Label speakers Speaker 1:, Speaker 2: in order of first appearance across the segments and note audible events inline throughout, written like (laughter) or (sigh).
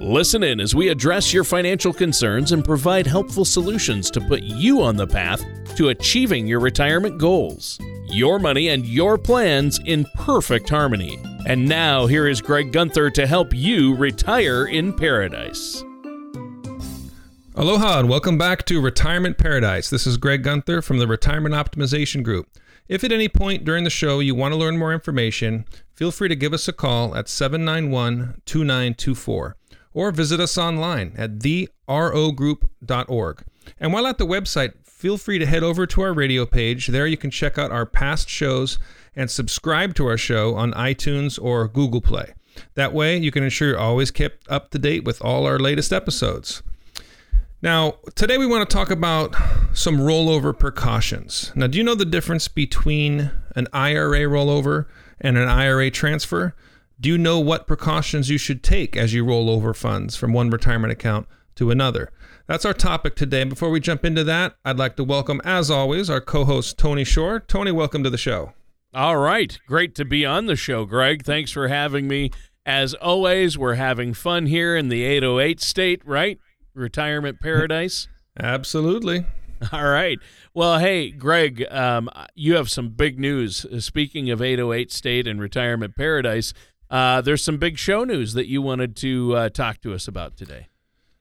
Speaker 1: Listen in as we address your financial concerns and provide helpful solutions to put you on the path to achieving your retirement goals. Your money and your plans in perfect harmony. And now, here is Greg Gunther to help you retire in paradise.
Speaker 2: Aloha and welcome back to Retirement Paradise. This is Greg Gunther from the Retirement Optimization Group. If at any point during the show you want to learn more information, feel free to give us a call at 791 2924 or visit us online at therogroup.org. And while at the website, feel free to head over to our radio page. There you can check out our past shows and subscribe to our show on iTunes or Google Play. That way, you can ensure you're always kept up to date with all our latest episodes. Now, today we want to talk about some rollover precautions. Now, do you know the difference between an IRA rollover and an IRA transfer? Do you know what precautions you should take as you roll over funds from one retirement account to another? That's our topic today. Before we jump into that, I'd like to welcome, as always, our co host, Tony Shore. Tony, welcome to the show.
Speaker 1: All right. Great to be on the show, Greg. Thanks for having me. As always, we're having fun here in the 808 state, right? Retirement (laughs) paradise.
Speaker 2: Absolutely.
Speaker 1: All right. Well, hey, Greg, um, you have some big news. Speaking of 808 state and retirement paradise, uh, there's some big show news that you wanted to uh, talk to us about today.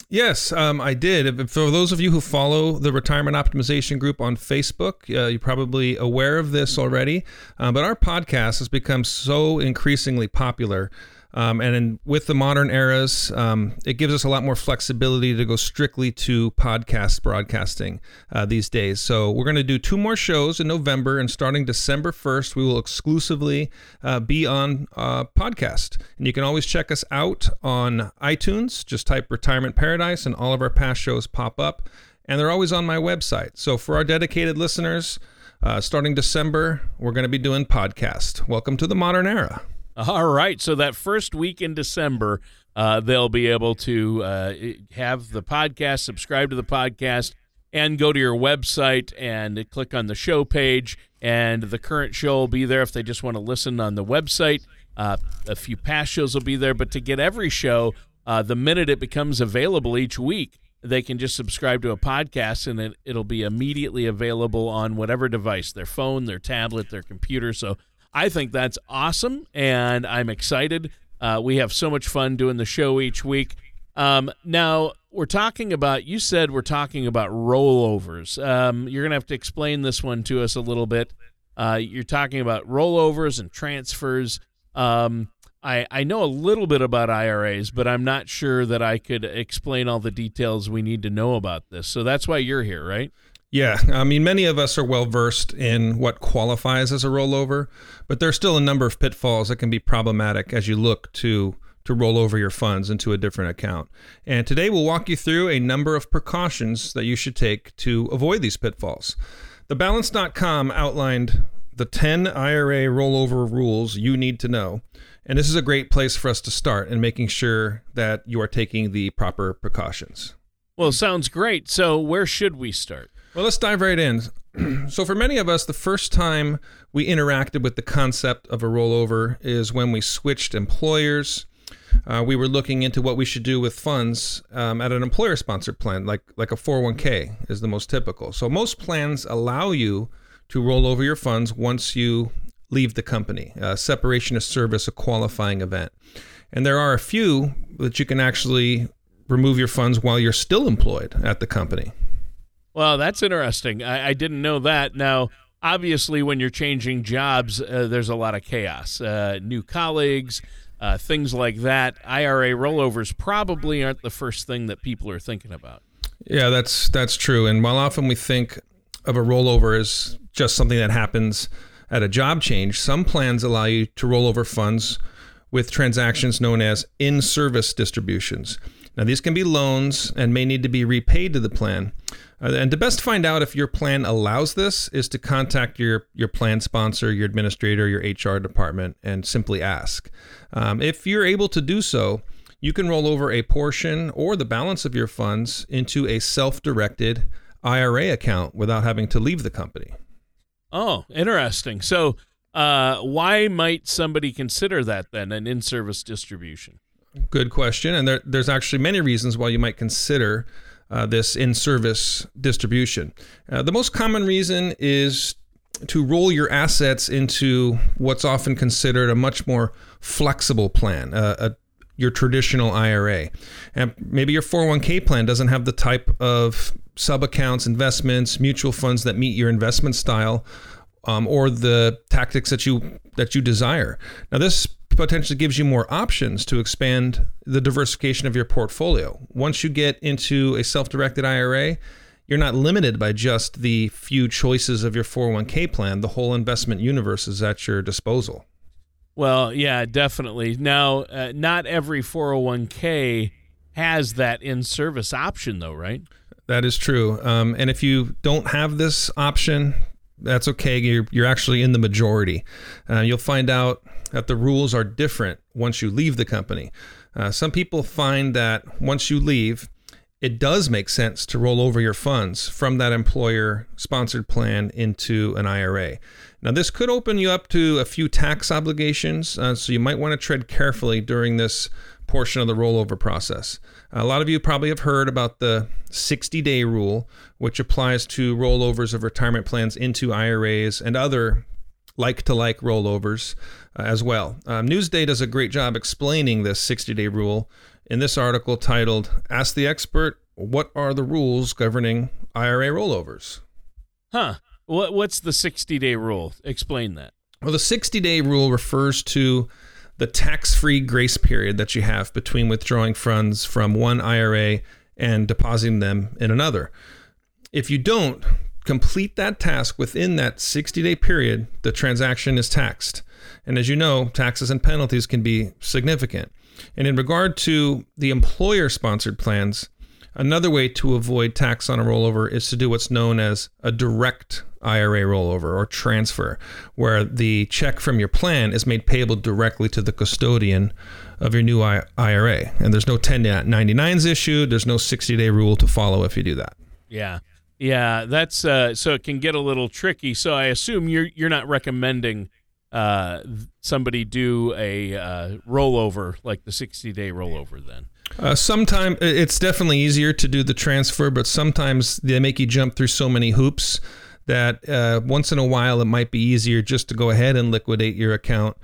Speaker 2: Yes, um, I did. For those of you who follow the Retirement Optimization Group on Facebook, uh, you're probably aware of this already. Uh, but our podcast has become so increasingly popular um, and in, with the modern eras, um, it gives us a lot more flexibility to go strictly to podcast broadcasting uh, these days. So we're going to do two more shows in November, and starting December 1st, we will exclusively uh, be on uh, podcast. And you can always check us out on iTunes. Just type Retirement Paradise, and all of our past shows pop up. And they're always on my website. So for our dedicated listeners, uh, starting December, we're going to be doing podcast. Welcome to the modern era.
Speaker 1: All right. So that first week in December, uh, they'll be able to uh, have the podcast, subscribe to the podcast, and go to your website and click on the show page. And the current show will be there if they just want to listen on the website. Uh, a few past shows will be there. But to get every show, uh, the minute it becomes available each week, they can just subscribe to a podcast and it, it'll be immediately available on whatever device their phone, their tablet, their computer. So I think that's awesome, and I'm excited. Uh, we have so much fun doing the show each week. Um, now, we're talking about, you said we're talking about rollovers. Um, you're going to have to explain this one to us a little bit. Uh, you're talking about rollovers and transfers. Um, I, I know a little bit about IRAs, but I'm not sure that I could explain all the details we need to know about this. So that's why you're here, right?
Speaker 2: Yeah, I mean, many of us are well versed in what qualifies as a rollover, but there's still a number of pitfalls that can be problematic as you look to to roll over your funds into a different account. And today we'll walk you through a number of precautions that you should take to avoid these pitfalls. TheBalance.com outlined the 10 IRA rollover rules you need to know. And this is a great place for us to start in making sure that you are taking the proper precautions.
Speaker 1: Well, sounds great. So, where should we start?
Speaker 2: Well, let's dive right in. (clears throat) so, for many of us, the first time we interacted with the concept of a rollover is when we switched employers. Uh, we were looking into what we should do with funds um, at an employer-sponsored plan, like like a 401k is the most typical. So most plans allow you to roll over your funds once you leave the company. Uh, separation of service, a qualifying event, and there are a few that you can actually remove your funds while you're still employed at the company.
Speaker 1: Well, that's interesting. I, I didn't know that. Now, obviously, when you're changing jobs, uh, there's a lot of chaos. Uh, new colleagues, uh, things like that. IRA rollovers probably aren't the first thing that people are thinking about.
Speaker 2: Yeah, that's that's true. And while often we think of a rollover as just something that happens at a job change, some plans allow you to roll over funds with transactions known as in-service distributions. Now, these can be loans and may need to be repaid to the plan. Uh, and to best find out if your plan allows this is to contact your, your plan sponsor, your administrator, your HR department, and simply ask. Um, if you're able to do so, you can roll over a portion or the balance of your funds into a self directed IRA account without having to leave the company.
Speaker 1: Oh, interesting. So, uh, why might somebody consider that then an in service distribution?
Speaker 2: Good question. And there, there's actually many reasons why you might consider uh, this in service distribution. Uh, the most common reason is to roll your assets into what's often considered a much more flexible plan, uh, a, your traditional IRA. And maybe your 401k plan doesn't have the type of sub accounts, investments, mutual funds that meet your investment style. Um, or the tactics that you that you desire. Now, this potentially gives you more options to expand the diversification of your portfolio. Once you get into a self-directed IRA, you're not limited by just the few choices of your 401k plan. The whole investment universe is at your disposal.
Speaker 1: Well, yeah, definitely. Now, uh, not every 401k has that in service option, though, right?
Speaker 2: That is true. Um, and if you don't have this option, that's okay. You're, you're actually in the majority. Uh, you'll find out that the rules are different once you leave the company. Uh, some people find that once you leave, it does make sense to roll over your funds from that employer sponsored plan into an IRA. Now, this could open you up to a few tax obligations, uh, so you might want to tread carefully during this portion of the rollover process. A lot of you probably have heard about the 60 day rule, which applies to rollovers of retirement plans into IRAs and other like to like rollovers uh, as well. Um, Newsday does a great job explaining this 60 day rule in this article titled Ask the Expert What Are the Rules Governing IRA Rollovers?
Speaker 1: Huh. What, what's the 60 day rule? Explain that.
Speaker 2: Well, the 60 day rule refers to the tax free grace period that you have between withdrawing funds from one IRA and depositing them in another. If you don't complete that task within that 60 day period, the transaction is taxed. And as you know, taxes and penalties can be significant. And in regard to the employer sponsored plans, another way to avoid tax on a rollover is to do what's known as a direct IRA rollover or transfer, where the check from your plan is made payable directly to the custodian of your new IRA. And there's no 1099s issued, there's no 60 day rule to follow if you do that.
Speaker 1: Yeah. Yeah, that's uh, so it can get a little tricky. So I assume you're you're not recommending uh, somebody do a uh, rollover like the 60 day rollover then.
Speaker 2: Uh, sometimes it's definitely easier to do the transfer, but sometimes they make you jump through so many hoops that uh, once in a while it might be easier just to go ahead and liquidate your account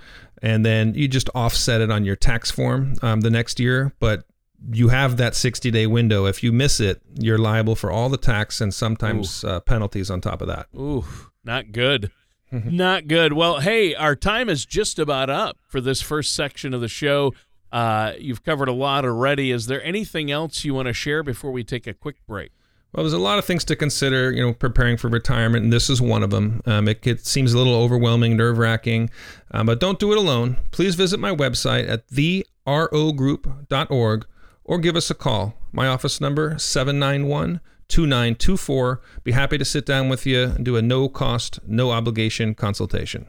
Speaker 2: and then you just offset it on your tax form um, the next year. But you have that 60 day window. If you miss it, you're liable for all the tax and sometimes uh, penalties on top of that.
Speaker 1: Ooh, not good. not good. Well, hey, our time is just about up for this first section of the show. Uh, you've covered a lot already. Is there anything else you want to share before we take a quick break?
Speaker 2: Well, there's a lot of things to consider, you know, preparing for retirement, and this is one of them. Um, it, it, seems a little overwhelming, nerve wracking, um, but don't do it alone. Please visit my website at therogroup.org or give us a call. My office number 791 2924. Be happy to sit down with you and do a no cost, no obligation consultation.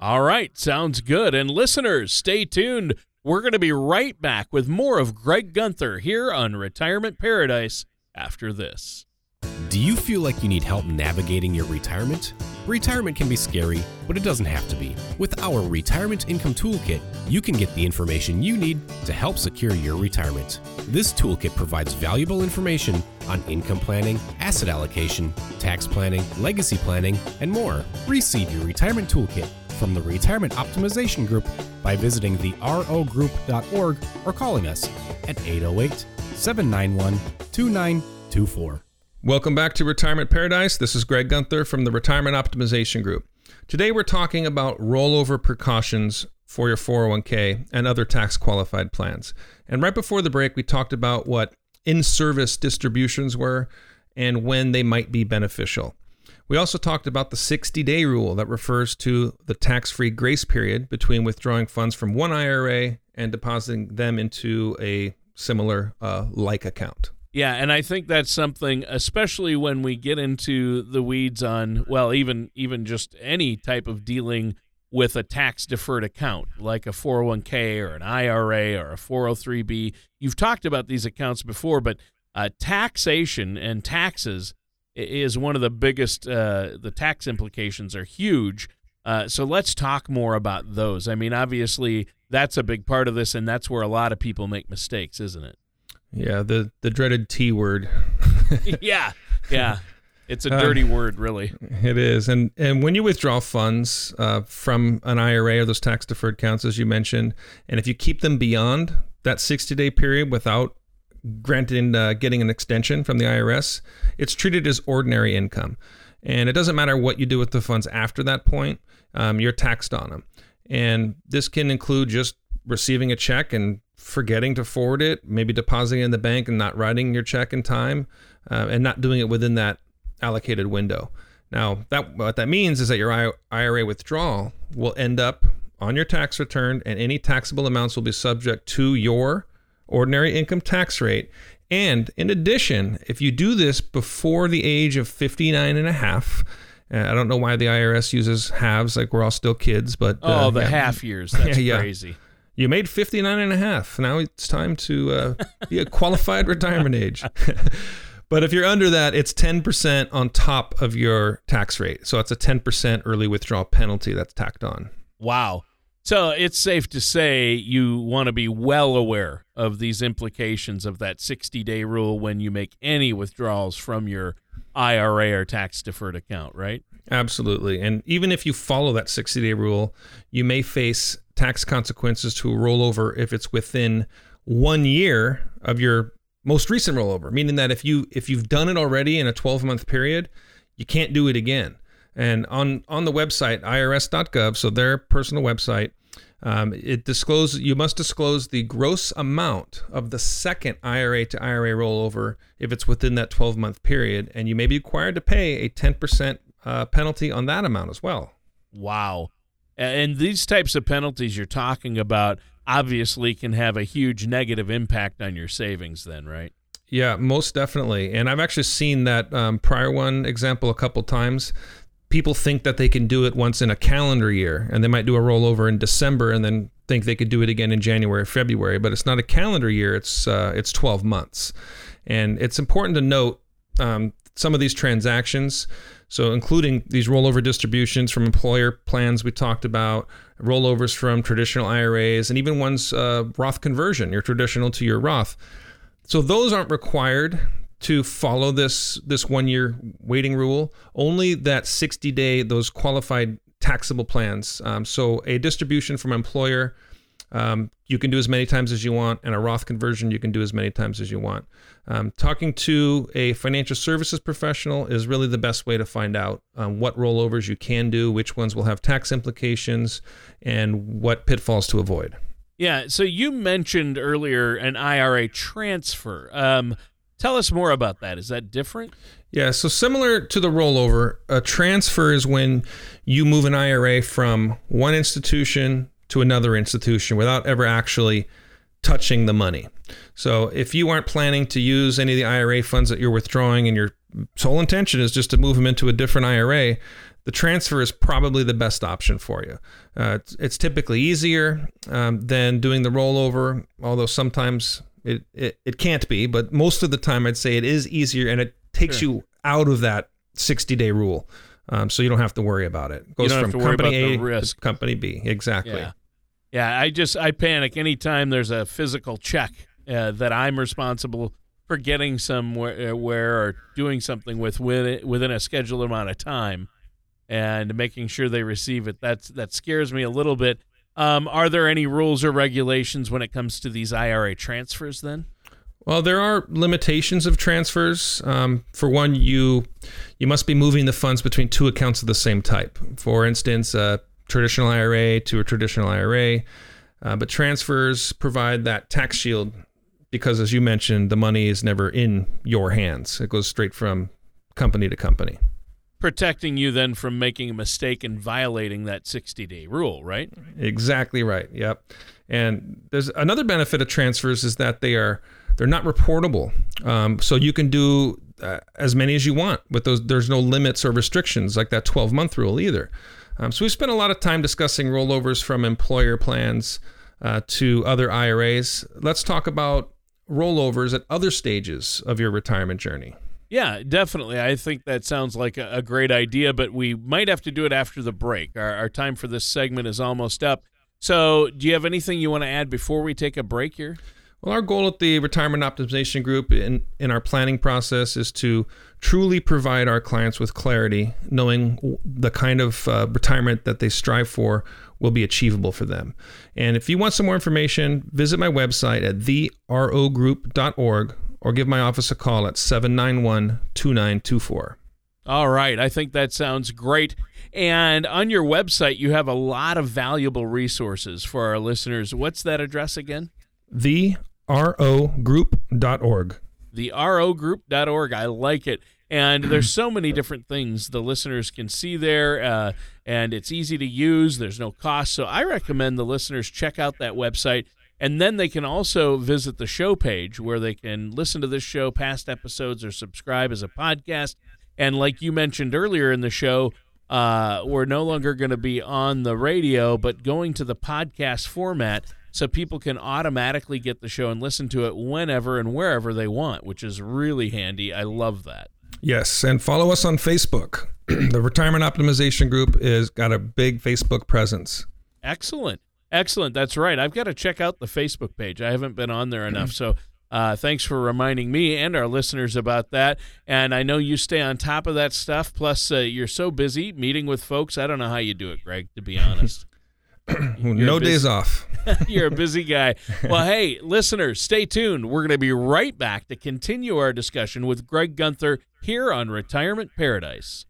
Speaker 1: All right, sounds good. And listeners, stay tuned. We're going to be right back with more of Greg Gunther here on Retirement Paradise after this.
Speaker 3: Do you feel like you need help navigating your retirement? Retirement can be scary, but it doesn't have to be. With our Retirement Income Toolkit, you can get the information you need to help secure your retirement. This toolkit provides valuable information on income planning, asset allocation, tax planning, legacy planning, and more. Receive your Retirement Toolkit from the Retirement Optimization Group by visiting therogroup.org or calling us at 808 791 2924.
Speaker 2: Welcome back to Retirement Paradise. This is Greg Gunther from the Retirement Optimization Group. Today we're talking about rollover precautions for your 401k and other tax qualified plans. And right before the break, we talked about what in service distributions were and when they might be beneficial. We also talked about the 60 day rule that refers to the tax free grace period between withdrawing funds from one IRA and depositing them into a similar uh, like account.
Speaker 1: Yeah, and I think that's something, especially when we get into the weeds on, well, even even just any type of dealing with a tax deferred account, like a 401k or an IRA or a 403b. You've talked about these accounts before, but uh, taxation and taxes is one of the biggest. Uh, the tax implications are huge. Uh, so let's talk more about those. I mean, obviously, that's a big part of this, and that's where a lot of people make mistakes, isn't it?
Speaker 2: Yeah, the the dreaded T word. (laughs)
Speaker 1: yeah, yeah. It's a dirty uh, word, really.
Speaker 2: It is, and and when you withdraw funds uh, from an IRA or those tax deferred accounts, as you mentioned, and if you keep them beyond that 60 day period without granting uh, getting an extension from the IRS, it's treated as ordinary income, and it doesn't matter what you do with the funds after that point, um, you're taxed on them, and this can include just receiving a check and forgetting to forward it, maybe depositing it in the bank and not writing your check in time, uh, and not doing it within that allocated window. Now, that what that means is that your IRA withdrawal will end up on your tax return, and any taxable amounts will be subject to your ordinary income tax rate. And in addition, if you do this before the age of 59 and a half, uh, I don't know why the IRS uses halves, like we're all still kids, but
Speaker 1: uh, oh, the yeah. half years, that's (laughs) yeah, crazy.
Speaker 2: You made 59 and a half. Now it's time to uh, be a qualified retirement age. (laughs) But if you're under that, it's 10% on top of your tax rate. So it's a 10% early withdrawal penalty that's tacked on.
Speaker 1: Wow. So it's safe to say you want to be well aware of these implications of that 60 day rule when you make any withdrawals from your IRA or tax deferred account, right?
Speaker 2: Absolutely. And even if you follow that 60 day rule, you may face tax consequences to a rollover if it's within one year of your most recent rollover, meaning that if you if you've done it already in a 12 month period, you can't do it again. And on on the website irs.gov, so their personal website, um, it discloses you must disclose the gross amount of the second IRA to IRA rollover if it's within that 12 month period, and you may be required to pay a 10% uh, penalty on that amount as well.
Speaker 1: Wow. And these types of penalties you're talking about obviously can have a huge negative impact on your savings then, right?
Speaker 2: Yeah, most definitely. And I've actually seen that um, prior one example a couple times. People think that they can do it once in a calendar year, and they might do a rollover in December, and then think they could do it again in January, or February. But it's not a calendar year; it's uh, it's 12 months, and it's important to note um, some of these transactions. So, including these rollover distributions from employer plans we talked about, rollovers from traditional IRAs, and even ones uh, Roth conversion, your traditional to your Roth. So, those aren't required to follow this this one year waiting rule. Only that 60 day those qualified taxable plans. Um, so, a distribution from employer um, you can do as many times as you want, and a Roth conversion you can do as many times as you want. Um, talking to a financial services professional is really the best way to find out um, what rollovers you can do, which ones will have tax implications, and what pitfalls to avoid.
Speaker 1: Yeah. So you mentioned earlier an IRA transfer. Um, tell us more about that. Is that different?
Speaker 2: Yeah. So similar to the rollover, a transfer is when you move an IRA from one institution to another institution without ever actually touching the money. So if you aren't planning to use any of the IRA funds that you're withdrawing and your sole intention is just to move them into a different IRA, the transfer is probably the best option for you. Uh, it's, it's, typically easier um, than doing the rollover, although sometimes it, it, it, can't be, but most of the time I'd say it is easier and it takes sure. you out of that 60 day rule. Um, so you don't have to worry about it. it
Speaker 1: goes from company A to
Speaker 2: company B. Exactly.
Speaker 1: Yeah. yeah, I just I panic anytime there's a physical check uh, that I'm responsible for getting somewhere uh, where or doing something with within a scheduled amount of time and making sure they receive it. That's that scares me a little bit. Um, are there any rules or regulations when it comes to these IRA transfers then?
Speaker 2: Well, there are limitations of transfers. Um, for one, you you must be moving the funds between two accounts of the same type. For instance, a traditional IRA to a traditional IRA. Uh, but transfers provide that tax shield because, as you mentioned, the money is never in your hands. It goes straight from company to company.
Speaker 1: protecting you then from making a mistake and violating that 60 day rule, right?
Speaker 2: Exactly right. Yep. And there's another benefit of transfers is that they are they're not reportable. Um, so you can do uh, as many as you want with those. There's no limits or restrictions like that 12 month rule either. Um, so we spent a lot of time discussing rollovers from employer plans uh, to other IRAs. Let's talk about rollovers at other stages of your retirement journey.
Speaker 1: Yeah, definitely. I think that sounds like a, a, great idea, but we might have to do it after the break. Our, our time for this segment is almost up. So, do you have anything you want to add before we take a break here?
Speaker 2: Well, our goal at the Retirement Optimization Group in, in our planning process is to truly provide our clients with clarity, knowing the kind of uh, retirement that they strive for will be achievable for them. And if you want some more information, visit my website at therogroup.org or give my office a call at 791 2924.
Speaker 1: All right. I think that sounds great. And on your website, you have a lot of valuable resources for our listeners. What's that address again?
Speaker 2: therogroup.org.
Speaker 1: Therogroup.org. I like it. And there's so many different things the listeners can see there, uh, and it's easy to use. There's no cost. So I recommend the listeners check out that website. And then they can also visit the show page where they can listen to this show, past episodes, or subscribe as a podcast. And like you mentioned earlier in the show, uh, we're no longer going to be on the radio, but going to the podcast format so people can automatically get the show and listen to it whenever and wherever they want, which is really handy. I love that.
Speaker 2: Yes, and follow us on Facebook. (clears throat) the Retirement Optimization Group is got a big Facebook presence.
Speaker 1: Excellent. Excellent. That's right. I've got to check out the Facebook page. I haven't been on there (clears throat) enough. So uh, thanks for reminding me and our listeners about that. And I know you stay on top of that stuff. Plus, uh, you're so busy meeting with folks. I don't know how you do it, Greg, to be (laughs) honest. (clears throat)
Speaker 2: no busy, days off. (laughs)
Speaker 1: you're a busy guy. Well, hey, listeners, stay tuned. We're going to be right back to continue our discussion with Greg Gunther here on Retirement Paradise.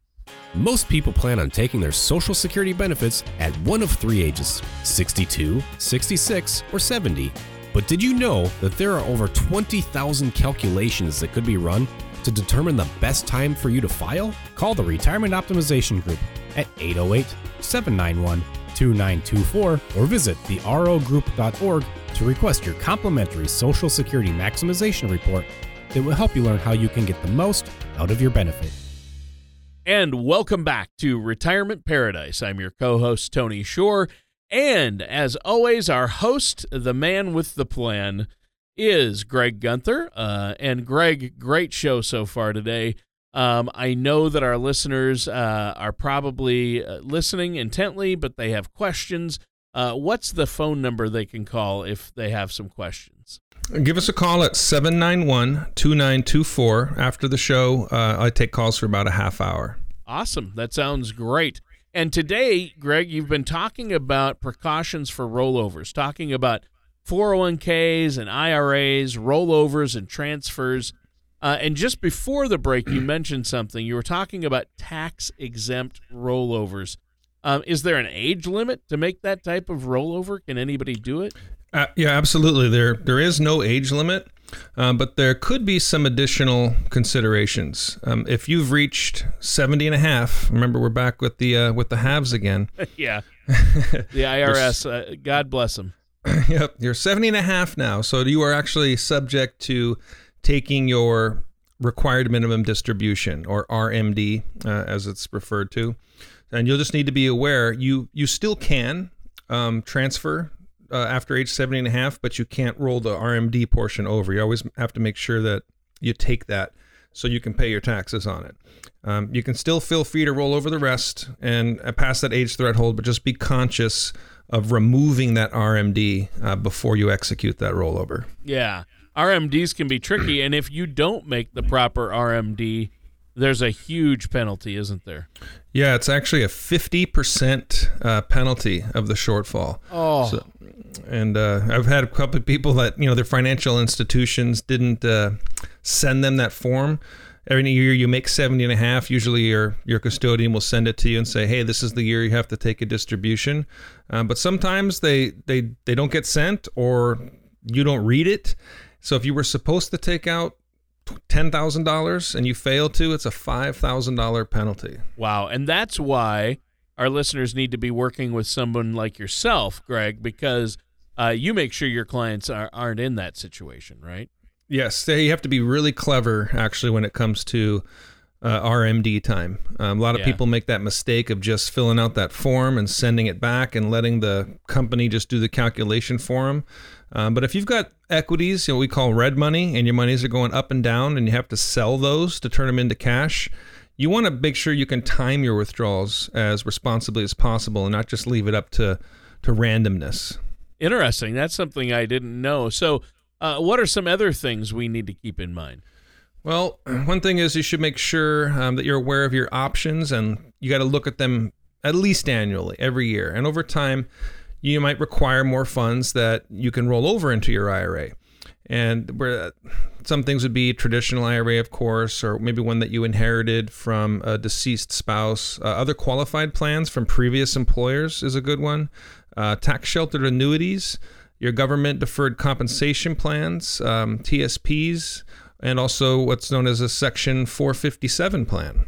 Speaker 3: Most people plan on taking their Social Security benefits at one of three ages 62, 66, or 70. But did you know that there are over 20,000 calculations that could be run to determine the best time for you to file? Call the Retirement Optimization Group at 808 791 2924 or visit therogroup.org to request your complimentary Social Security Maximization Report that will help you learn how you can get the most out of your benefit.
Speaker 1: And welcome back to Retirement Paradise. I'm your co host, Tony Shore. And as always, our host, the man with the plan, is Greg Gunther. Uh, and Greg, great show so far today. Um, I know that our listeners uh, are probably uh, listening intently, but they have questions. Uh, what's the phone number they can call if they have some questions?
Speaker 2: Give us a call at 791 2924. After the show, uh, I take calls for about a half hour.
Speaker 1: Awesome. That sounds great. And today, Greg, you've been talking about precautions for rollovers, talking about 401ks and IRAs, rollovers and transfers. Uh, and just before the break, you mentioned something. You were talking about tax exempt rollovers. Um, is there an age limit to make that type of rollover? Can anybody do it?
Speaker 2: Uh, yeah, absolutely. There there is no age limit, um, but there could be some additional considerations. Um, if you've reached 70 and a half, remember we're back with the uh, with the halves again. (laughs)
Speaker 1: yeah, (laughs) the IRS. Uh, God bless them. (laughs)
Speaker 2: yep, you're 70 and a half now, so you are actually subject to taking your required minimum distribution or RMD uh, as it's referred to. And you'll just need to be aware you you still can um, transfer uh, after age 70 and a half but you can't roll the RMD portion over. You always have to make sure that you take that so you can pay your taxes on it. Um, you can still feel free to roll over the rest and uh, pass that age threshold but just be conscious of removing that RMD uh, before you execute that rollover.
Speaker 1: Yeah RMDs can be tricky, and if you don't make the proper RMD, there's a huge penalty, isn't there?
Speaker 2: Yeah, it's actually a 50% uh, penalty of the shortfall.
Speaker 1: Oh. So,
Speaker 2: and uh, I've had a couple of people that, you know, their financial institutions didn't uh, send them that form. Every year you make 70 and a half, usually your, your custodian will send it to you and say, hey, this is the year you have to take a distribution. Uh, but sometimes they, they, they don't get sent or you don't read it so if you were supposed to take out $10,000 and you fail to, it's a $5,000 penalty.
Speaker 1: Wow. And that's why our listeners need to be working with someone like yourself, Greg, because uh, you make sure your clients are, aren't in that situation, right?
Speaker 2: Yes, you have to be really clever actually when it comes to uh, RMD time. Um, a lot of
Speaker 1: Yeah.
Speaker 2: people make that mistake of just filling out that form and sending it back and letting the company just do the calculation for them. Um, but if you've got equities, you know, we call red money, and your monies are going up and down, and you have to sell those to turn them into cash, you want to make sure you can time your withdrawals as responsibly as possible and not just leave it up to to randomness.
Speaker 1: Interesting. That's something I didn't know. So, uh, what are some other things we need to keep in mind?
Speaker 2: Well, (clears throat) one thing is you should make sure um, that you're aware of your options and you got to look at them at least annually, every year. And over time, you might require more funds that you can roll over into your IRA. And where some things would be traditional IRA, of course, or maybe one that you inherited from a deceased spouse. Uh, other qualified plans from previous employers is a good one. Uh, tax sheltered annuities, your government deferred compensation plans, um, TSPs, and also what's known as a Section 457 plan.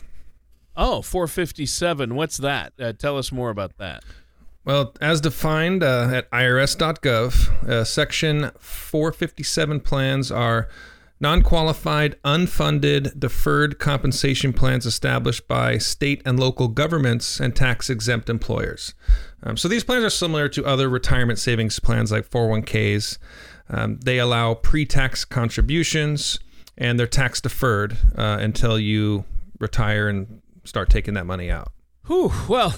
Speaker 1: Oh, 457. What's that? Uh, tell us more about that.
Speaker 2: Well, as defined uh, at irs.gov, uh, Section 457 plans are non qualified, unfunded, deferred compensation plans established by state and local governments and tax exempt employers. Um, so these plans are similar to other retirement savings plans like 401ks. Um, they allow pre tax contributions and they're tax deferred uh, until you retire and start taking that money out.
Speaker 1: Whew, well,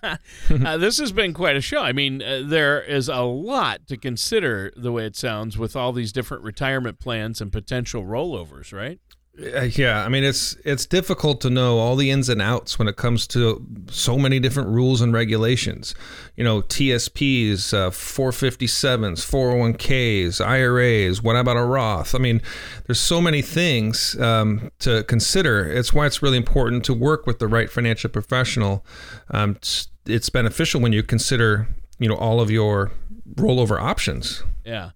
Speaker 1: (laughs) uh, this has been quite a show. I mean, uh, there is a lot to consider the way it sounds with all these different retirement plans and potential rollovers, right?
Speaker 2: Uh, yeah, I mean it's it's difficult to know all the ins and outs when it comes to so many different rules and regulations. You know, TSPs, uh, 457s, 401ks, IRAs. What about a Roth? I mean, there's so many things um, to consider. It's why it's really important to work with the right financial professional. Um, it's, it's beneficial when you consider you know all of your rollover options.
Speaker 1: Yeah.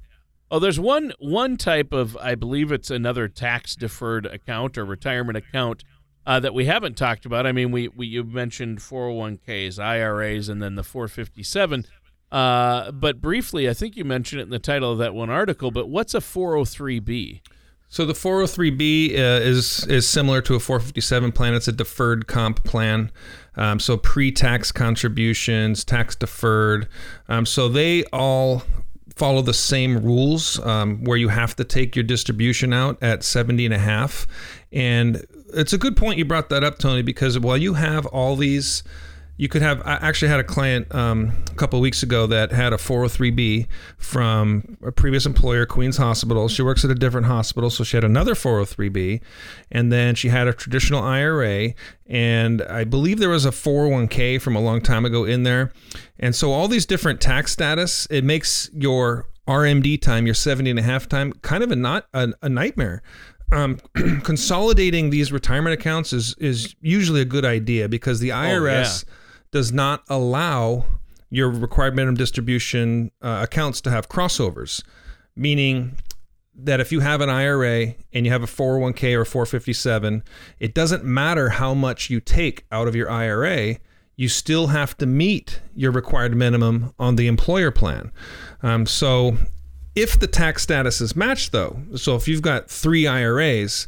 Speaker 1: Oh, there's one one type of I believe it's another tax deferred account or retirement account uh, that we haven't talked about. I mean, we, we you mentioned 401ks, IRAs, and then the 457. Uh, but briefly, I think you mentioned it in the title of that one article. But what's a 403b?
Speaker 2: So the 403b uh, is is similar to a 457 plan. It's a deferred comp plan. Um, so pre-tax contributions, tax deferred. Um, so they all follow the same rules um, where you have to take your distribution out at 70 and a half. And it's a good point you brought that up, Tony, because while you have all these you could have i actually had a client um, a couple of weeks ago that had a 403b from a previous employer queens hospital. She works at a different hospital so she had another 403b and then she had a traditional ira and i believe there was a 401k from a long time ago in there. And so all these different tax status it makes your rmd time your 70 and a half time kind of a not a, a nightmare. Um, (clears throat) consolidating these retirement accounts is is usually a good idea because the IRS does not allow your required minimum distribution uh, accounts to have crossovers, meaning that if you have an IRA and you have a 401k or 457, it doesn't matter how much you take out of your IRA, you still have to meet your required minimum on the employer plan. Um, so if the tax status is matched, though, so if you've got three IRAs,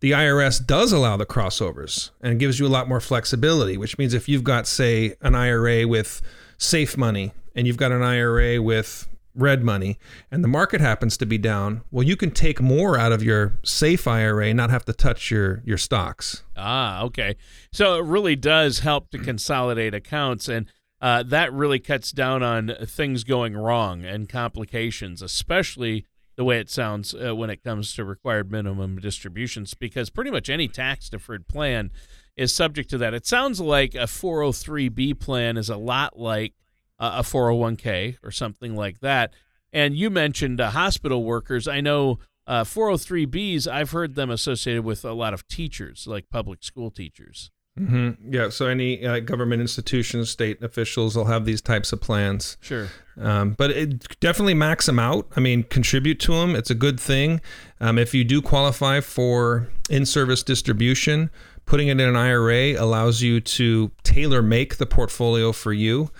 Speaker 2: the IRS does allow the crossovers and gives you a lot more flexibility, which means if you've got, say, an IRA with safe money and you've got an IRA with red money and the market happens to be down, well, you can take more out of your safe IRA not have to touch your, your stocks.
Speaker 1: Ah, okay. So it really does help to consolidate accounts, and uh, that really cuts down on things going wrong and complications, especially the way it sounds uh, when it comes to required minimum distributions, because pretty much any tax deferred plan is subject to that. It sounds like a 403b plan is a lot like uh, a 401k or something like that. And you mentioned uh, hospital workers. I know uh, 403bs, I've heard them associated with a lot of teachers, like public school teachers.
Speaker 2: Mm-hmm. Yeah. So any uh, government institutions, state officials will have these types of plans.
Speaker 1: Sure.
Speaker 2: Um, but it definitely max them out. I mean, contribute to them. It's a good thing. Um, if you do qualify for in-service distribution, putting it in an IRA allows you to tailor make the portfolio for you.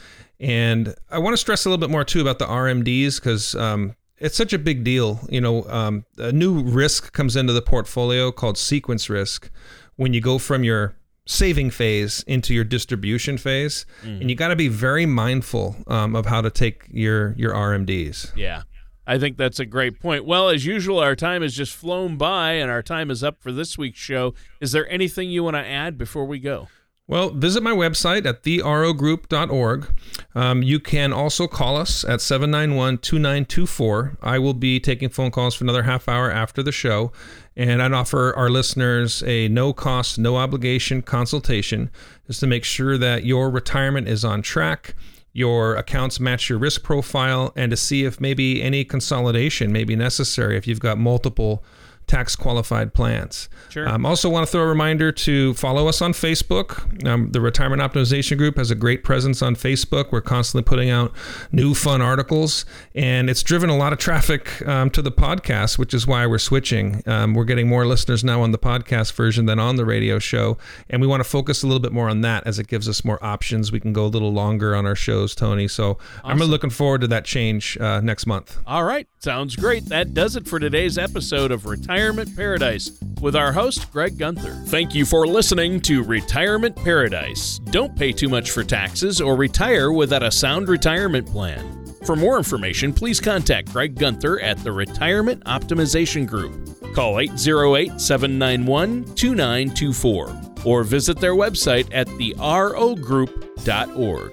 Speaker 2: And I want to stress a little bit more too about the RMDs because um, it's such a big deal. You know, um, a new risk comes into the portfolio called sequence risk when you go from your saving phase into your distribution phase, mm. and you got to be very mindful um, of how to take your your RMDs.
Speaker 1: Yeah. I think that's a great point. Well, as usual, our time has just flown by and our time is up for this week's show. Is there anything you want to add before we go?
Speaker 2: Well, visit my website at therogroup.org. Um, you can also call us at 791 2924. I will be taking phone calls for another half hour after the show, and I'd offer our listeners a no cost, no obligation consultation just to make sure that your retirement is on track, your accounts match your risk profile, and to see if maybe any consolidation may be necessary if you've got multiple tax qualified plans.
Speaker 1: Sure.
Speaker 2: Um, also, want to throw a reminder to follow us on Facebook. Um, the Retirement Optimization Group has a great presence on Facebook. We're constantly putting out new fun articles, and it's driven a lot of traffic um, to the podcast, which is why we're switching. Um, we're getting more listeners now on the podcast version than on the radio show, and we want to focus a little bit more on that as it gives us more options. We can go a little longer on our shows, Tony. So awesome. I'm really looking forward to that change uh, next month.
Speaker 1: All right. Sounds great. That does it for today's episode of Retirement Paradise with our host, Greg Gunther. Thank you for listening to Retirement Paradise. Don't pay too much for taxes or retire without a sound retirement plan. For more information, please contact Greg Gunther at the Retirement Optimization Group. Call 808 791 2924 or visit their website at therogroup.org.